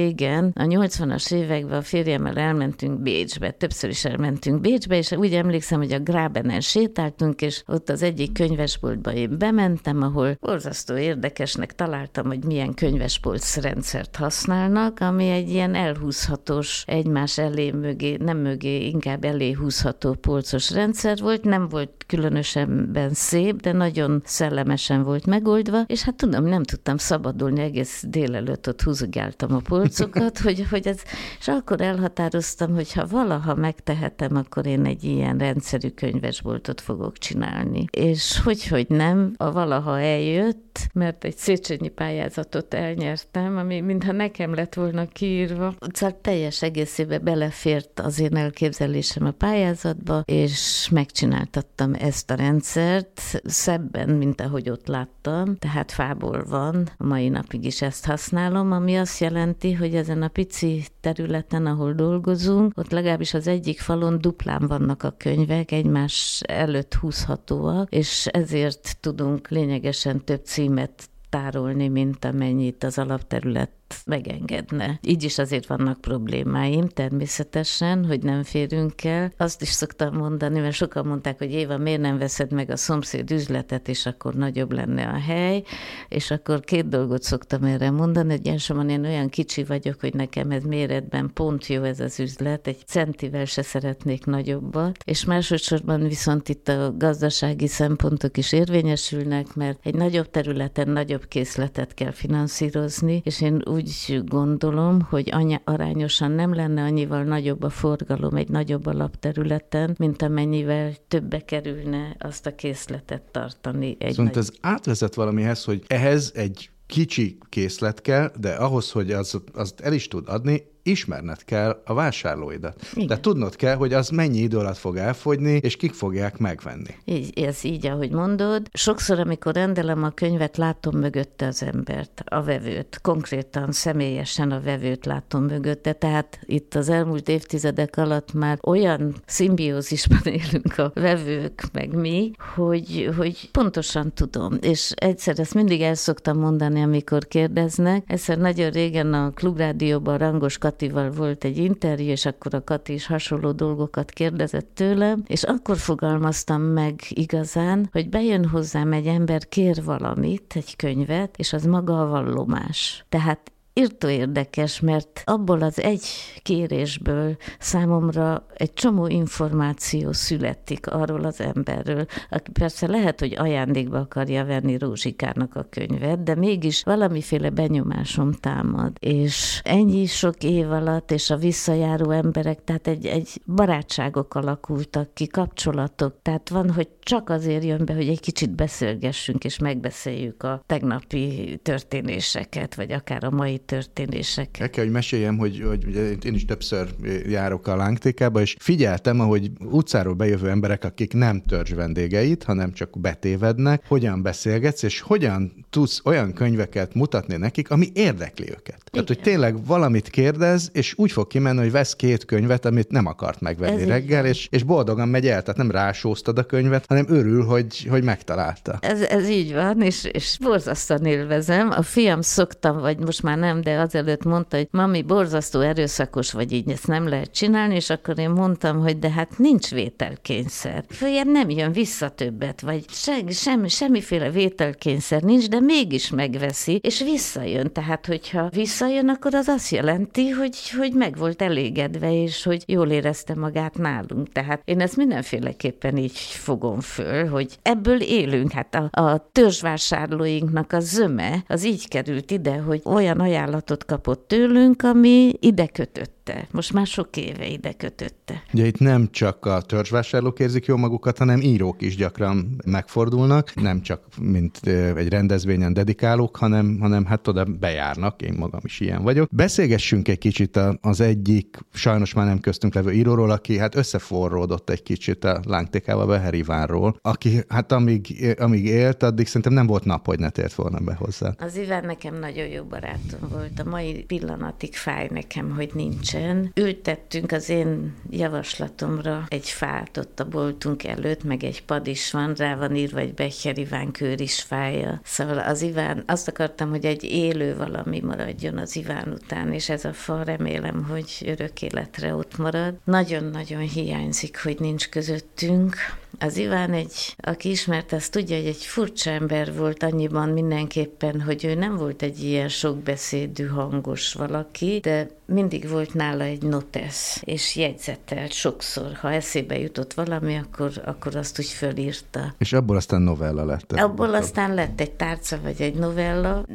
a 80-as években a férjemmel elmentünk Bécsbe, többször is elmentünk Bécsbe, és úgy emlékszem, hogy a Grábenen sétáltunk, és ott az egyik könyvesboltba én bementem, ahol borzasztó érdekesnek találtam, hogy milyen könyvespolc rendszert használnak, ami egy ilyen elhúzhatós, egymás elé mögé, nem mögé, inkább elé húzható polcos rendszer volt, nem volt különösen ben szép, de nagyon szellemesen volt megoldva, és hát tudom, nem tudtam szabadulni, egész délelőtt ott húzogáltam a polcokat, hogy, hogy ez, és akkor elhatároztam, hogy ha valaha megtehetem, akkor én egy ilyen rendszerű könyvesboltot fogok csinálni. És hogy, hogy nem, a valaha eljött, mert egy Széchenyi pályázatot elnyertem, ami mintha nekem lett volna kiírva. Szóval teljes egészébe belefért az én elképzelésem a pályázatba, és megcsináltattam ezt a rendszert szebben, mint ahogy ott láttam, tehát fából van, a mai napig is ezt használom, ami azt jelenti, hogy ezen a pici területen, ahol dolgozunk, ott legalábbis az egyik falon duplán vannak a könyvek, egymás előtt húzhatóak, és ezért tudunk lényegesen több címet tárolni, mint amennyit az alapterület megengedne. Így is azért vannak problémáim természetesen, hogy nem férünk el. Azt is szoktam mondani, mert sokan mondták, hogy Éva, miért nem veszed meg a szomszéd üzletet, és akkor nagyobb lenne a hely, és akkor két dolgot szoktam erre mondani, hogy én olyan kicsi vagyok, hogy nekem ez méretben pont jó ez az üzlet, egy centivel se szeretnék nagyobbat, és másodszorban viszont itt a gazdasági szempontok is érvényesülnek, mert egy nagyobb területen nagyobb készletet kell finanszírozni, és én úgy úgy gondolom, hogy anya, arányosan nem lenne annyival nagyobb a forgalom egy nagyobb alapterületen, mint amennyivel többe kerülne azt a készletet tartani. Egy Szóval nagy... ez átvezet valamihez, hogy ehhez egy kicsi készlet kell, de ahhoz, hogy az, azt el is tud adni, ismerned kell a vásárlóidat. Igen. De tudnod kell, hogy az mennyi idő alatt fog elfogyni, és kik fogják megvenni. Így, ez így, ahogy mondod. Sokszor, amikor rendelem a könyvet, látom mögötte az embert, a vevőt. Konkrétan, személyesen a vevőt látom mögötte. Tehát itt az elmúlt évtizedek alatt már olyan szimbiózisban élünk a vevők, meg mi, hogy, hogy pontosan tudom. És egyszer ezt mindig el szoktam mondani, amikor kérdeznek. Egyszer nagyon régen a Klubrádióban Rangos Katival volt egy interjú, és akkor a Kati is hasonló dolgokat kérdezett tőlem, és akkor fogalmaztam meg igazán, hogy bejön hozzám egy ember, kér valamit, egy könyvet, és az maga a vallomás. Tehát írtó érdekes, mert abból az egy kérésből számomra egy csomó információ születik arról az emberről, aki persze lehet, hogy ajándékba akarja venni Rózsikának a könyvet, de mégis valamiféle benyomásom támad. És ennyi sok év alatt, és a visszajáró emberek, tehát egy, egy barátságok alakultak ki, kapcsolatok, tehát van, hogy csak azért jön be, hogy egy kicsit beszélgessünk, és megbeszéljük a tegnapi történéseket, vagy akár a mai történéseket. El kell, hogy meséljem, hogy, hogy én is többször járok a lángtékába, és figyeltem, ahogy utcáról bejövő emberek, akik nem törzs vendégeit, hanem csak betévednek, hogyan beszélgetsz, és hogyan tudsz olyan könyveket mutatni nekik, ami érdekli őket. Igen. Tehát, hogy tényleg valamit kérdez, és úgy fog kimenni, hogy vesz két könyvet, amit nem akart megvenni Ez reggel, és, és boldogan megy el, tehát nem rásóztad a könyvet, hanem örül, hogy, hogy megtalálta. Ez, ez így van, és, és borzasztóan élvezem. A fiam szoktam, vagy most már nem, de azelőtt mondta, hogy mami, borzasztó erőszakos vagy így, ezt nem lehet csinálni, és akkor én mondtam, hogy de hát nincs vételkényszer. Följebb nem jön vissza többet, vagy se, semmi, semmiféle vételkényszer nincs, de mégis megveszi, és visszajön. Tehát, hogyha visszajön, akkor az azt jelenti, hogy, hogy meg volt elégedve, és hogy jól érezte magát nálunk. Tehát én ezt mindenféleképpen így fogom föl, hogy ebből élünk. Hát a, a törzsvásárlóinknak a zöme az így került ide, hogy olyan ajánlatot kapott tőlünk, ami ide kötött kötötte. Most már sok éve ide kötötte. Ugye itt nem csak a törzsvásárlók érzik jól magukat, hanem írók is gyakran megfordulnak, nem csak mint egy rendezvényen dedikálók, hanem, hanem hát oda bejárnak, én magam is ilyen vagyok. Beszélgessünk egy kicsit az egyik, sajnos már nem köztünk levő íróról, aki hát összeforródott egy kicsit a lángtékával Beher Ivánról, aki hát amíg, amíg élt, addig szerintem nem volt nap, hogy ne tért volna be hozzá. Az Iván nekem nagyon jó barátom volt. A mai pillanatig fáj nekem, hogy nincs Pécsen ültettünk az én javaslatomra egy fát ott a boltunk előtt, meg egy pad is van, rá van írva egy Becher Iván kőr is fája. Szóval az Iván, azt akartam, hogy egy élő valami maradjon az Iván után, és ez a fa remélem, hogy örök életre ott marad. Nagyon-nagyon hiányzik, hogy nincs közöttünk. Az Iván egy, aki ismert, azt tudja, hogy egy furcsa ember volt annyiban mindenképpen, hogy ő nem volt egy ilyen sokbeszédű, hangos valaki, de mindig volt nála egy notesz, és jegyzetelt sokszor. Ha eszébe jutott valami, akkor, akkor azt úgy fölírta. És abból aztán novella lett. Abból akkor. aztán lett egy tárca, vagy egy novella.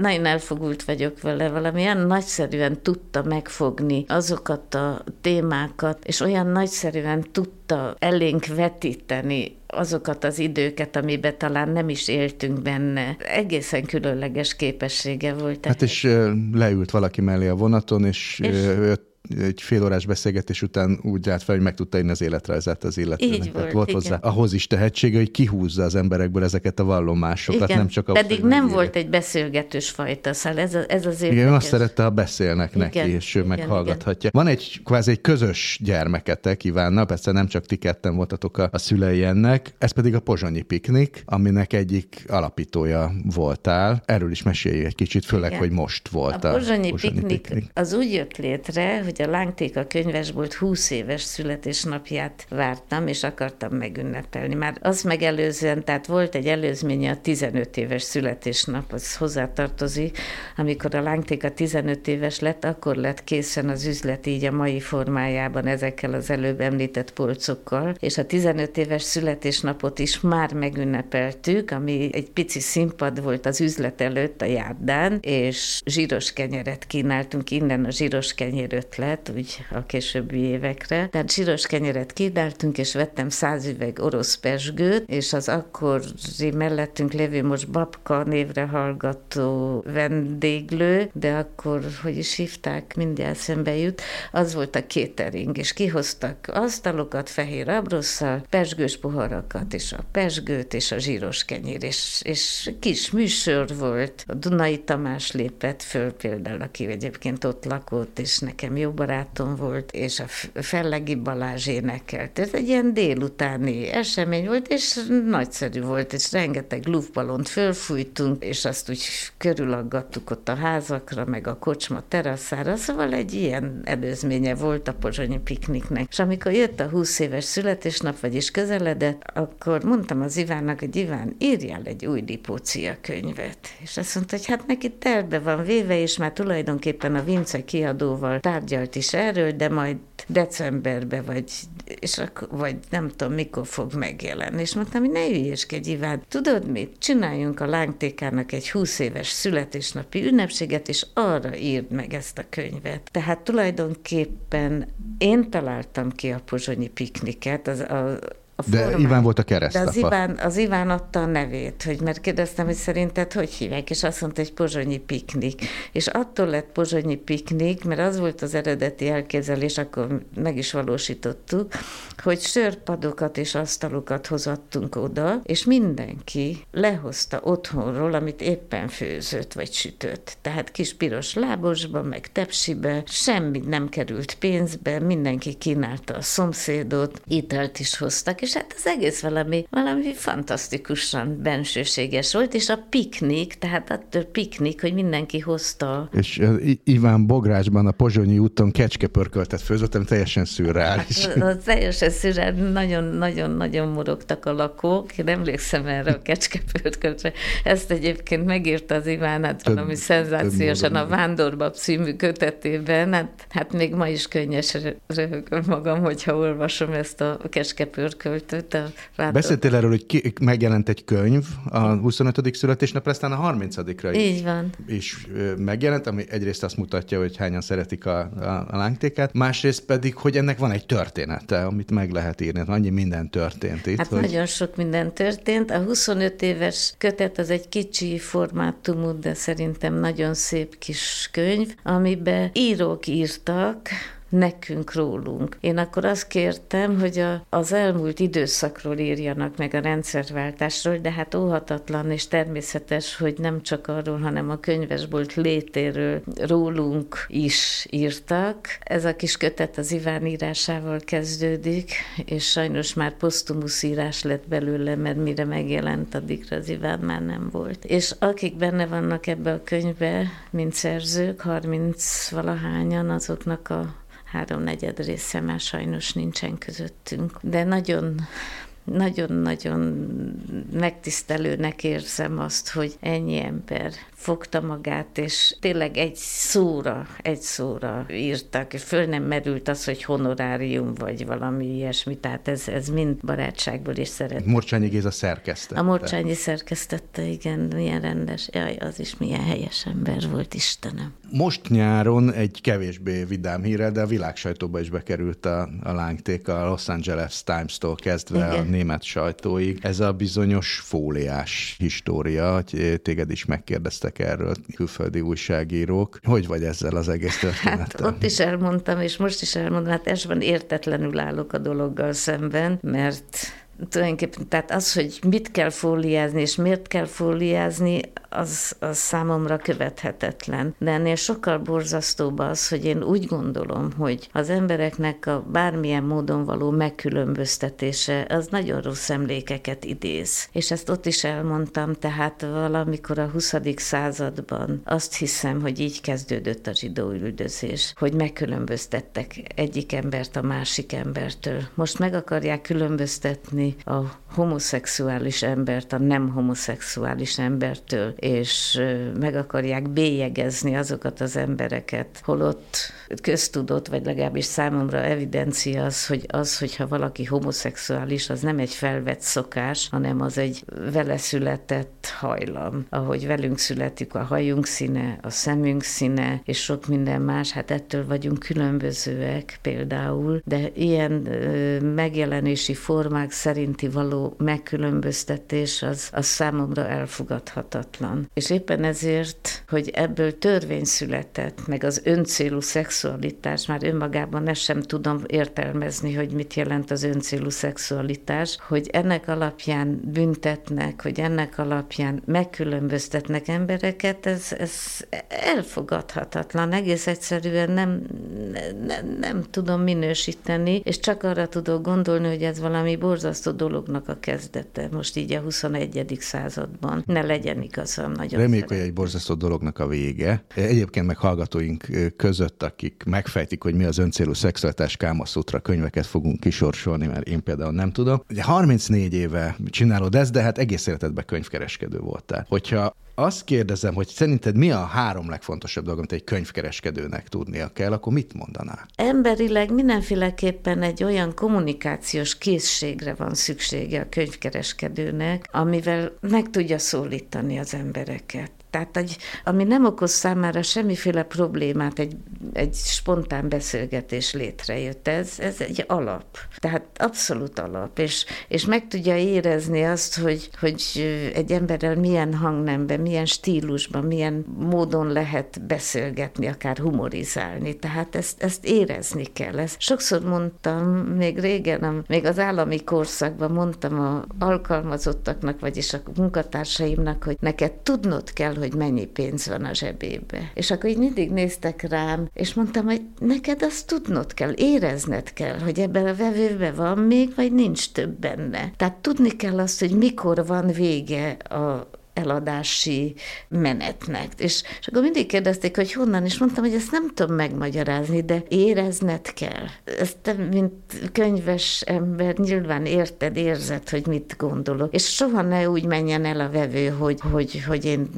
Nagyon elfogult vagyok vele, valamilyen nagyszerűen tudta megfogni azokat a témákat, és olyan nagyszerűen tudta elénk vetíteni azokat az időket, amiben talán nem is éltünk benne. Egészen különleges képessége volt. Hát és leült valaki mellé a vonaton, és, és egy fél órás beszélgetés után úgy állt fel, hogy meg tudta írni az életrajzát az illetőnek. Így volt, volt hozzá ahhoz is tehetsége, hogy kihúzza az emberekből ezeket a vallomásokat, igen, nem csak Pedig nem írja. volt egy beszélgetős fajta, szóval ez, a, ez az érdekes. Igen, azt szerette, ha beszélnek igen, neki, és ő igen, meghallgathatja. Igen. Van egy kvázi egy közös gyermeketek, Ivánna, persze nem csak ti ketten voltatok a, a szülei ennek, ez pedig a Pozsonyi Piknik, aminek egyik alapítója voltál. Erről is mesélj egy kicsit, főleg, igen. hogy most volt a, a Pozsonyi, Pozsonyi Piknik, Piknik. Az úgy jött létre, hogy hogy a Lángtéka könyvesbolt 20 éves születésnapját vártam, és akartam megünnepelni. Már az megelőzően, tehát volt egy előzménye a 15 éves születésnap, az hozzátartozik, amikor a Lángtéka 15 éves lett, akkor lett készen az üzlet így a mai formájában ezekkel az előbb említett polcokkal, és a 15 éves születésnapot is már megünnepeltük, ami egy pici színpad volt az üzlet előtt a járdán, és zsíros kenyeret kínáltunk, innen a zsíros kenyér ötlet lett, úgy a későbbi évekre. Tehát zsíros kenyeret kínáltunk, és vettem száz üveg orosz pesgőt, és az akkori mellettünk lévő most babka névre hallgató vendéglő, de akkor, hogy is hívták, mindjárt szembe jut, az volt a catering, és kihoztak asztalokat fehér abrosszal, pesgős poharakat, és a pesgőt, és a zsíros kenyér, és, és kis műsor volt. A Dunai Tamás lépett föl például, aki egyébként ott lakott, és nekem jó jó barátom volt, és a Fellegi Balázs énekelt. Ez egy ilyen délutáni esemény volt, és nagyszerű volt, és rengeteg luftbalont fölfújtunk, és azt úgy körülaggattuk ott a házakra, meg a kocsma teraszára, szóval egy ilyen előzménye volt a pozsonyi pikniknek. És amikor jött a 20 éves születésnap, vagyis közeledett, akkor mondtam az Ivánnak, hogy Iván, írjál egy új Lipócia könyvet. És azt mondta, hogy hát neki terve van véve, és már tulajdonképpen a Vince kiadóval tárgyalt is erről, de majd decemberbe, vagy, és akkor, vagy nem tudom, mikor fog megjelenni. És mondtam, hogy ne ügyeskedj, Iván, tudod mit? Csináljunk a lángtékának egy 20 éves születésnapi ünnepséget, és arra írd meg ezt a könyvet. Tehát tulajdonképpen én találtam ki a pozsonyi pikniket, az, a, a De. Iván volt a keresztapa. De az Iván, az Iván adta a nevét, hogy mert kérdeztem, hogy szerinted hogy hívják, és azt mondta, hogy pozsonyi piknik. És attól lett pozsonyi piknik, mert az volt az eredeti elképzelés, akkor meg is valósítottuk, hogy sörpadokat és asztalokat hozattunk oda, és mindenki lehozta otthonról, amit éppen főzött vagy sütött. Tehát kis piros lábosba, meg tepsibe, semmi nem került pénzbe, mindenki kínálta a szomszédot, italt is hoztak, és hát az egész valami, valami fantasztikusan bensőséges volt, és a piknik, tehát attól piknik, hogy mindenki hozta. És Iván Bográsban a Pozsonyi úton kecskepörköltet főzött, ami teljesen szürreális. Hát, az teljesen szürreális, nagyon-nagyon-nagyon morogtak a lakók, én emlékszem erre a kecskepörköltre. Ezt egyébként megírta az Iván, hát több, valami szenzációsan a Vándorba című kötetében, hát, hát még ma is könnyes röhögöm magam, hogyha olvasom ezt a kecskepörkölt költött a Rátor. Beszéltél erről, hogy ki, megjelent egy könyv a 25. születésnapra, aztán a 30-ra is. Így van. És megjelent, ami egyrészt azt mutatja, hogy hányan szeretik a, a, a lángtékát, másrészt pedig, hogy ennek van egy története, amit meg lehet írni. Hát annyi minden történt itt. Hát hogy... nagyon sok minden történt. A 25 éves kötet az egy kicsi formátumú, de szerintem nagyon szép kis könyv, amiben írók írtak, nekünk rólunk. Én akkor azt kértem, hogy a, az elmúlt időszakról írjanak meg a rendszerváltásról, de hát óhatatlan és természetes, hogy nem csak arról, hanem a könyvesbolt létéről rólunk is írtak. Ez a kis kötet az Iván írásával kezdődik, és sajnos már posztumusz írás lett belőle, mert mire megjelent, addigra az Iván már nem volt. És akik benne vannak ebbe a könyvbe, mint szerzők, 30 valahányan, azoknak a háromnegyed része már sajnos nincsen közöttünk. De nagyon nagyon-nagyon megtisztelőnek érzem azt, hogy ennyi ember fogta magát, és tényleg egy szóra, egy szóra írtak, és föl nem merült az, hogy honorárium, vagy valami ilyesmi, tehát ez, ez mind barátságból is szeret. Morcsányi Géza szerkesztette. A Morcsányi szerkesztette, igen, milyen rendes, jaj, az is milyen helyes ember volt, Istenem. Most nyáron egy kevésbé vidám híre, de a világsajtóba is bekerült a, a lángték a Los Angeles Times-tól kezdve igen. a német sajtóig. Ez a bizonyos fóliás história, hogy téged is megkérdeztek erről külföldi újságírók. Hogy vagy ezzel az egész történettel? Hát ott is elmondtam, és most is elmondom, hát esben értetlenül állok a dologgal szemben, mert tulajdonképpen, tehát az, hogy mit kell fóliázni, és miért kell fóliázni, az, az számomra követhetetlen. De ennél sokkal borzasztóbb az, hogy én úgy gondolom, hogy az embereknek a bármilyen módon való megkülönböztetése, az nagyon rossz emlékeket idéz. És ezt ott is elmondtam, tehát valamikor a 20. században azt hiszem, hogy így kezdődött a zsidó üldözés, hogy megkülönböztettek egyik embert a másik embertől. Most meg akarják különböztetni a homoszexuális embert a nem homoszexuális embertől, és meg akarják bélyegezni azokat az embereket, holott köztudott, vagy legalábbis számomra evidencia az, hogy az, hogyha valaki homoszexuális, az nem egy felvett szokás, hanem az egy vele született hajlam. Ahogy velünk születik a hajunk színe, a szemünk színe, és sok minden más, hát ettől vagyunk különbözőek például, de ilyen megjelenési formák szerinti való megkülönböztetés az, az számomra elfogadhatatlan elfogadhatatlan. És éppen ezért, hogy ebből törvény született, meg az öncélú szexualitás, már önmagában ezt sem tudom értelmezni, hogy mit jelent az öncélú szexualitás, hogy ennek alapján büntetnek, hogy ennek alapján megkülönböztetnek embereket, ez, ez elfogadhatatlan. Egész egyszerűen nem, nem, nem tudom minősíteni, és csak arra tudok gondolni, hogy ez valami borzasztó dolognak a kezdete, most így a 21. században. Ne legyen igazam, nagyon Reméljük, hogy egy borzasztó dolognak a vége. Egyébként meg hallgatóink között, akik megfejtik, hogy mi az öncélú szexualitás Kámaszutra könyveket fogunk kisorsolni, mert én például nem tudom. Ugye 34 éve csinálod ezt, de hát egész életedben könyvkereskedő voltál. Hogyha azt kérdezem, hogy szerinted mi a három legfontosabb dolog, amit egy könyvkereskedőnek tudnia kell, akkor mit mondanál? Emberileg mindenféleképpen egy olyan kommunikációs készségre van szüksége a könyvkereskedőnek, amivel meg tudja szólítani az embereket. Tehát, egy, ami nem okoz számára semmiféle problémát, egy, egy spontán beszélgetés létrejött. Ez, ez egy alap. Tehát abszolút alap. És, és meg tudja érezni azt, hogy, hogy egy emberrel milyen hangnemben, milyen stílusban, milyen módon lehet beszélgetni, akár humorizálni. Tehát ezt, ezt érezni kell. Ezt sokszor mondtam, még régen, még az állami korszakban mondtam a alkalmazottaknak, vagyis a munkatársaimnak, hogy neked tudnod kell, hogy mennyi pénz van a zsebébe. És akkor így mindig néztek rám, és mondtam, hogy neked azt tudnod kell, érezned kell, hogy ebben a vevőben van még, vagy nincs több benne. Tehát tudni kell azt, hogy mikor van vége a, eladási menetnek. És, és akkor mindig kérdezték, hogy honnan, és mondtam, hogy ezt nem tudom megmagyarázni, de érezned kell. Ezt te, mint könyves ember, nyilván érted, érzed, hogy mit gondolok. És soha ne úgy menjen el a vevő, hogy, hogy, hogy én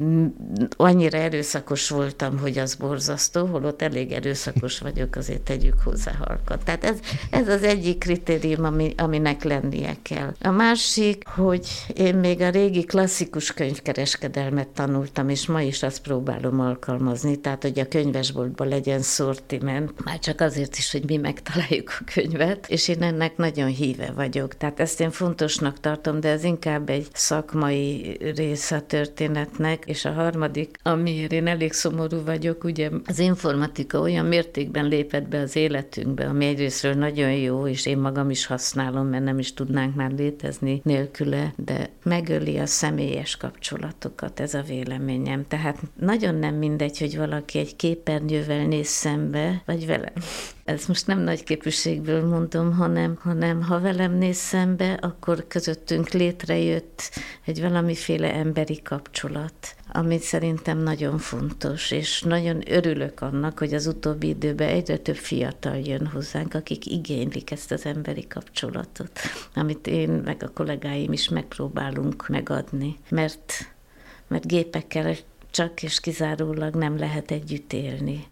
annyira erőszakos voltam, hogy az borzasztó, holott elég erőszakos vagyok, azért tegyük hozzá halkat. Tehát ez, ez az egyik kritérium, ami, aminek lennie kell. A másik, hogy én még a régi klasszikus könyv kereskedelmet tanultam, és ma is azt próbálom alkalmazni, tehát hogy a könyvesboltban legyen szortiment, már csak azért is, hogy mi megtaláljuk a könyvet, és én ennek nagyon híve vagyok. Tehát ezt én fontosnak tartom, de ez inkább egy szakmai része a történetnek, és a harmadik, amiért én elég szomorú vagyok, ugye az informatika olyan mértékben lépett be az életünkbe, ami egyrésztről nagyon jó, és én magam is használom, mert nem is tudnánk már létezni nélküle, de megöli a személyes kapcsolatot kapcsolatokat, ez a véleményem. Tehát nagyon nem mindegy, hogy valaki egy képernyővel néz szembe, vagy velem. Ez most nem nagy képűségből mondom, hanem, hanem ha velem néz szembe, akkor közöttünk létrejött egy valamiféle emberi kapcsolat ami szerintem nagyon fontos, és nagyon örülök annak, hogy az utóbbi időben egyre több fiatal jön hozzánk, akik igénylik ezt az emberi kapcsolatot, amit én meg a kollégáim is megpróbálunk megadni, mert, mert gépekkel csak és kizárólag nem lehet együtt élni.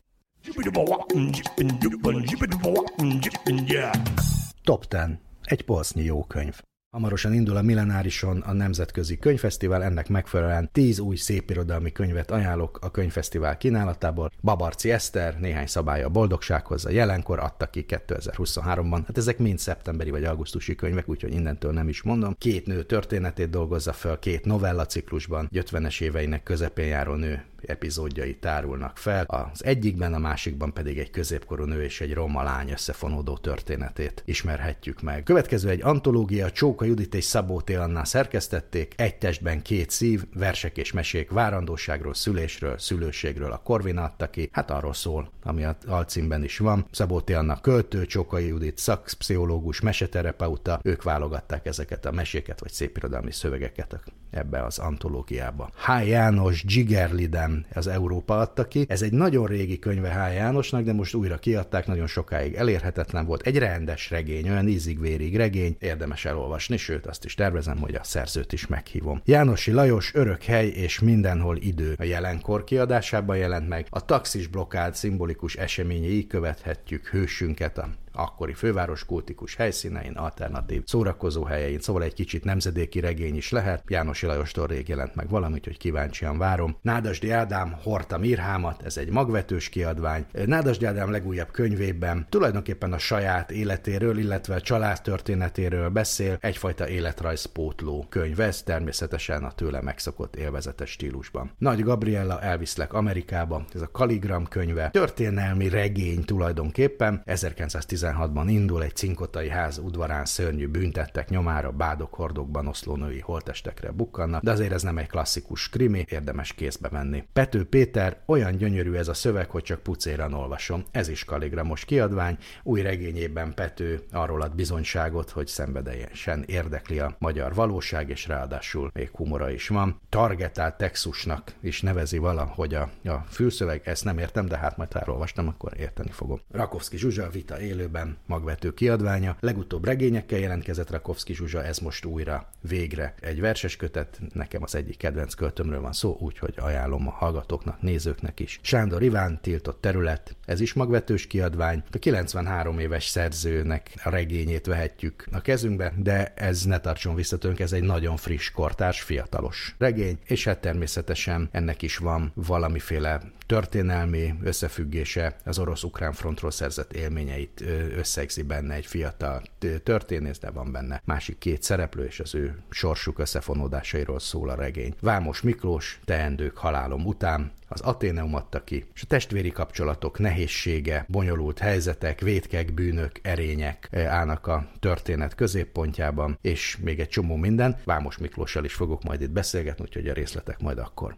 Top 10. Egy polsznyi jó könyv. Hamarosan indul a Millenárison a Nemzetközi Könyvfesztivál, ennek megfelelően 10 új szépirodalmi könyvet ajánlok a könyvfesztivál kínálatából. Babarci Eszter, néhány szabálya a boldogsághoz, a jelenkor adta ki 2023-ban. Hát ezek mind szeptemberi vagy augusztusi könyvek, úgyhogy innentől nem is mondom. Két nő történetét dolgozza fel két novella ciklusban, 50-es éveinek közepén járó nő epizódjai tárulnak fel, az egyikben, a másikban pedig egy középkorú nő és egy roma lány összefonódó történetét ismerhetjük meg. Következő egy antológia, Csóka Judit és Szabó T. Anná szerkesztették, egy testben két szív, versek és mesék várandóságról, szülésről, szülőségről a Korvin adta ki, hát arról szól, ami a alcímben is van. Szabó T. Anna költő, Csóka Judit szakpszichológus, meseterapeuta, ők válogatták ezeket a meséket vagy szépirodalmi szövegeket ebbe az antológiába. H. János Gigerliden az Európa adta ki. Ez egy nagyon régi könyve H. Jánosnak, de most újra kiadták, nagyon sokáig elérhetetlen volt. Egy rendes regény, olyan ízig-vérig regény, érdemes elolvasni, sőt azt is tervezem, hogy a szerzőt is meghívom. Jánosi Lajos Örök hely és mindenhol idő a jelenkor kiadásában jelent meg. A taxis blokkád szimbolikus eseményei követhetjük hősünket, a akkori főváros kultikus helyszínein, alternatív szórakozó helyein, szóval egy kicsit nemzedéki regény is lehet. János Lajostól rég jelent meg valami, úgyhogy kíváncsian várom. Nádasdi Ádám Horta Mirhámat, ez egy magvetős kiadvány. Nádasdi Ádám legújabb könyvében tulajdonképpen a saját életéről, illetve a család történetéről beszél, egyfajta életrajzpótló könyv, ez természetesen a tőle megszokott élvezetes stílusban. Nagy Gabriella elviszlek Amerikába, ez a Kaligram könyve, történelmi regény tulajdonképpen, 1916-ban indul egy cinkotai ház udvarán szörnyű büntettek nyomára, bádok hordokban oszló női holtestekre bukkannak, de azért ez nem egy klasszikus krimi, érdemes kézbe venni. Pető Péter, olyan gyönyörű ez a szöveg, hogy csak pucéran olvasom. Ez is Kaligramos kiadvány, új regényében Pető arról ad bizonyságot, hogy szenvedélyesen érdekli a magyar valóság, és ráadásul még humora is van. Targetált Texusnak is nevezi valahogy a, a fülszöveg, ezt nem értem, de hát majd ha elolvastam, akkor érteni fogom. Rakovszki Zsuzsa, Vita élőben, magvető kiadványa. Legutóbb regényekkel jelentkezett Rakovszki Zsuzsa, ez most újra végre egy verses kötet, nekem az egyik kedvenc költömről van szó, úgyhogy ajánlom a hallgatóknak, nézőknek is. Sándor Iván, Tiltott terület, ez is magvetős kiadvány. A 93 éves szerzőnek a regényét vehetjük a kezünkbe, de ez ne tartson vissza tőlünk, ez egy nagyon friss, kortárs, fiatalos regény, és hát természetesen ennek is van valamiféle történelmi összefüggése, az orosz-ukrán frontról szerzett élményeit összegzi benne egy fiatal történész, de van benne másik két szereplő, és az ő sorsuk összefonódásairól szól a regény. Vámos Miklós, teendők halálom után, az Aténeum adta ki, és a testvéri kapcsolatok nehézsége, bonyolult helyzetek, vétkek, bűnök, erények állnak a történet középpontjában, és még egy csomó minden. Vámos Miklóssal is fogok majd itt beszélgetni, úgyhogy a részletek majd akkor.